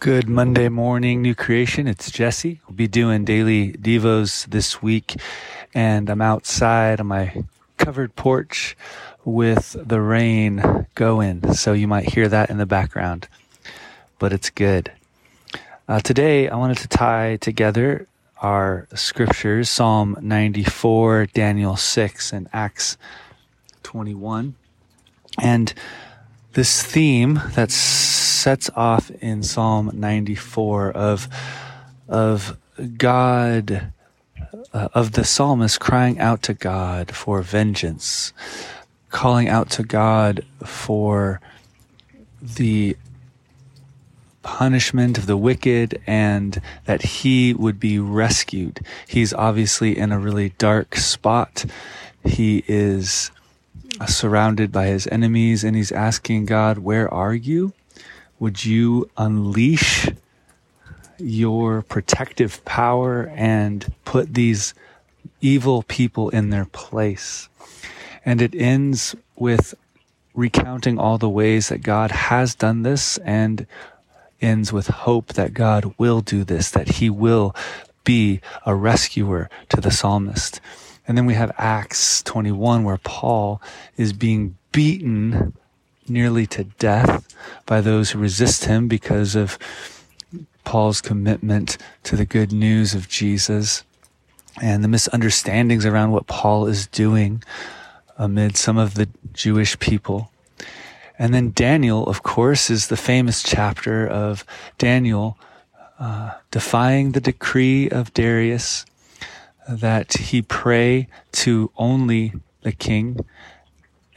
Good Monday morning, new creation. It's Jesse. We'll be doing daily devos this week, and I'm outside on my covered porch with the rain going, so you might hear that in the background, but it's good. Uh, today, I wanted to tie together our scriptures Psalm 94, Daniel 6, and Acts 21. And this theme that sets off in Psalm 94 of of God uh, of the psalmist crying out to God for vengeance, calling out to God for the punishment of the wicked and that he would be rescued. He's obviously in a really dark spot. He is surrounded by his enemies and he's asking God, Where are you? Would you unleash your protective power and put these evil people in their place? And it ends with recounting all the ways that God has done this and ends with hope that God will do this, that he will be a rescuer to the psalmist. And then we have Acts 21 where Paul is being beaten nearly to death by those who resist him because of Paul's commitment to the good news of Jesus and the misunderstandings around what Paul is doing amid some of the Jewish people. And then Daniel, of course, is the famous chapter of Daniel uh, defying the decree of Darius that he pray to only the king.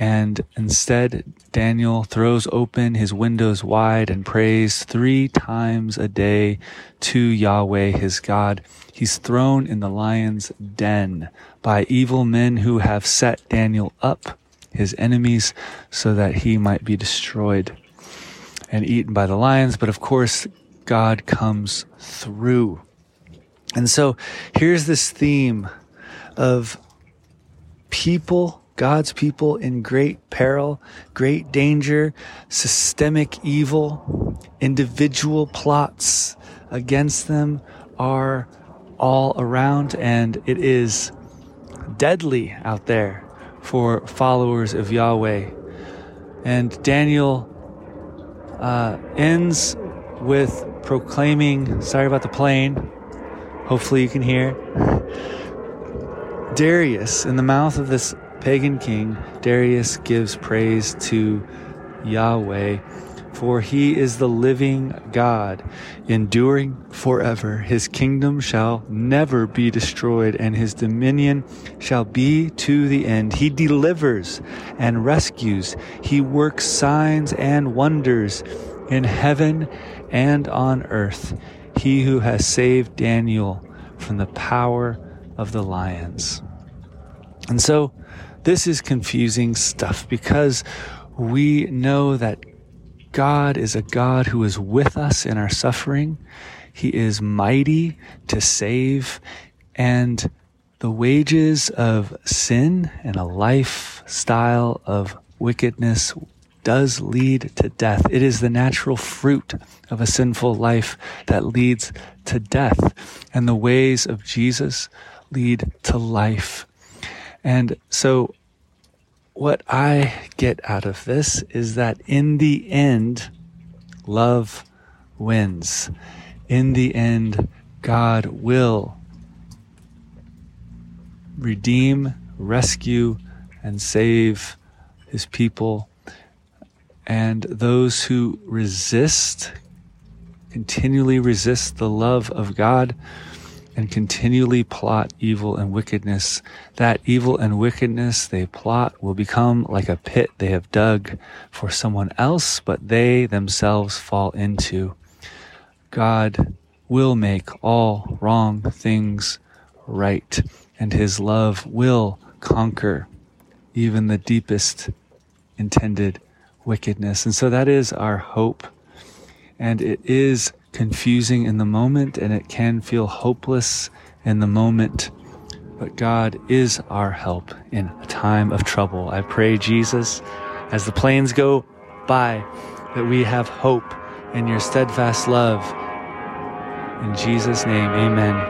And instead, Daniel throws open his windows wide and prays three times a day to Yahweh, his God. He's thrown in the lion's den by evil men who have set Daniel up, his enemies, so that he might be destroyed and eaten by the lions. But of course, God comes through and so here's this theme of people, God's people in great peril, great danger, systemic evil, individual plots against them are all around, and it is deadly out there for followers of Yahweh. And Daniel uh, ends with proclaiming, sorry about the plane hopefully you can hear. Darius, in the mouth of this pagan king, Darius gives praise to Yahweh, for he is the living God, enduring forever. His kingdom shall never be destroyed, and his dominion shall be to the end. He delivers and rescues. He works signs and wonders in heaven and on earth he who has saved Daniel from the power of the lions. And so this is confusing stuff because we know that God is a God who is with us in our suffering. He is mighty to save and the wages of sin and a lifestyle of wickedness does lead to death. It is the natural fruit of a sinful life that leads to death. And the ways of Jesus lead to life. And so, what I get out of this is that in the end, love wins. In the end, God will redeem, rescue, and save his people and those who resist, continually resist the love of God and continually plot evil and wickedness, that evil and wickedness they plot will become like a pit they have dug for someone else, but they themselves fall into. God will make all wrong things right, and his love will conquer even the deepest intended wickedness. And so that is our hope. And it is confusing in the moment and it can feel hopeless in the moment. But God is our help in a time of trouble. I pray, Jesus, as the planes go by, that we have hope in your steadfast love. In Jesus' name, amen.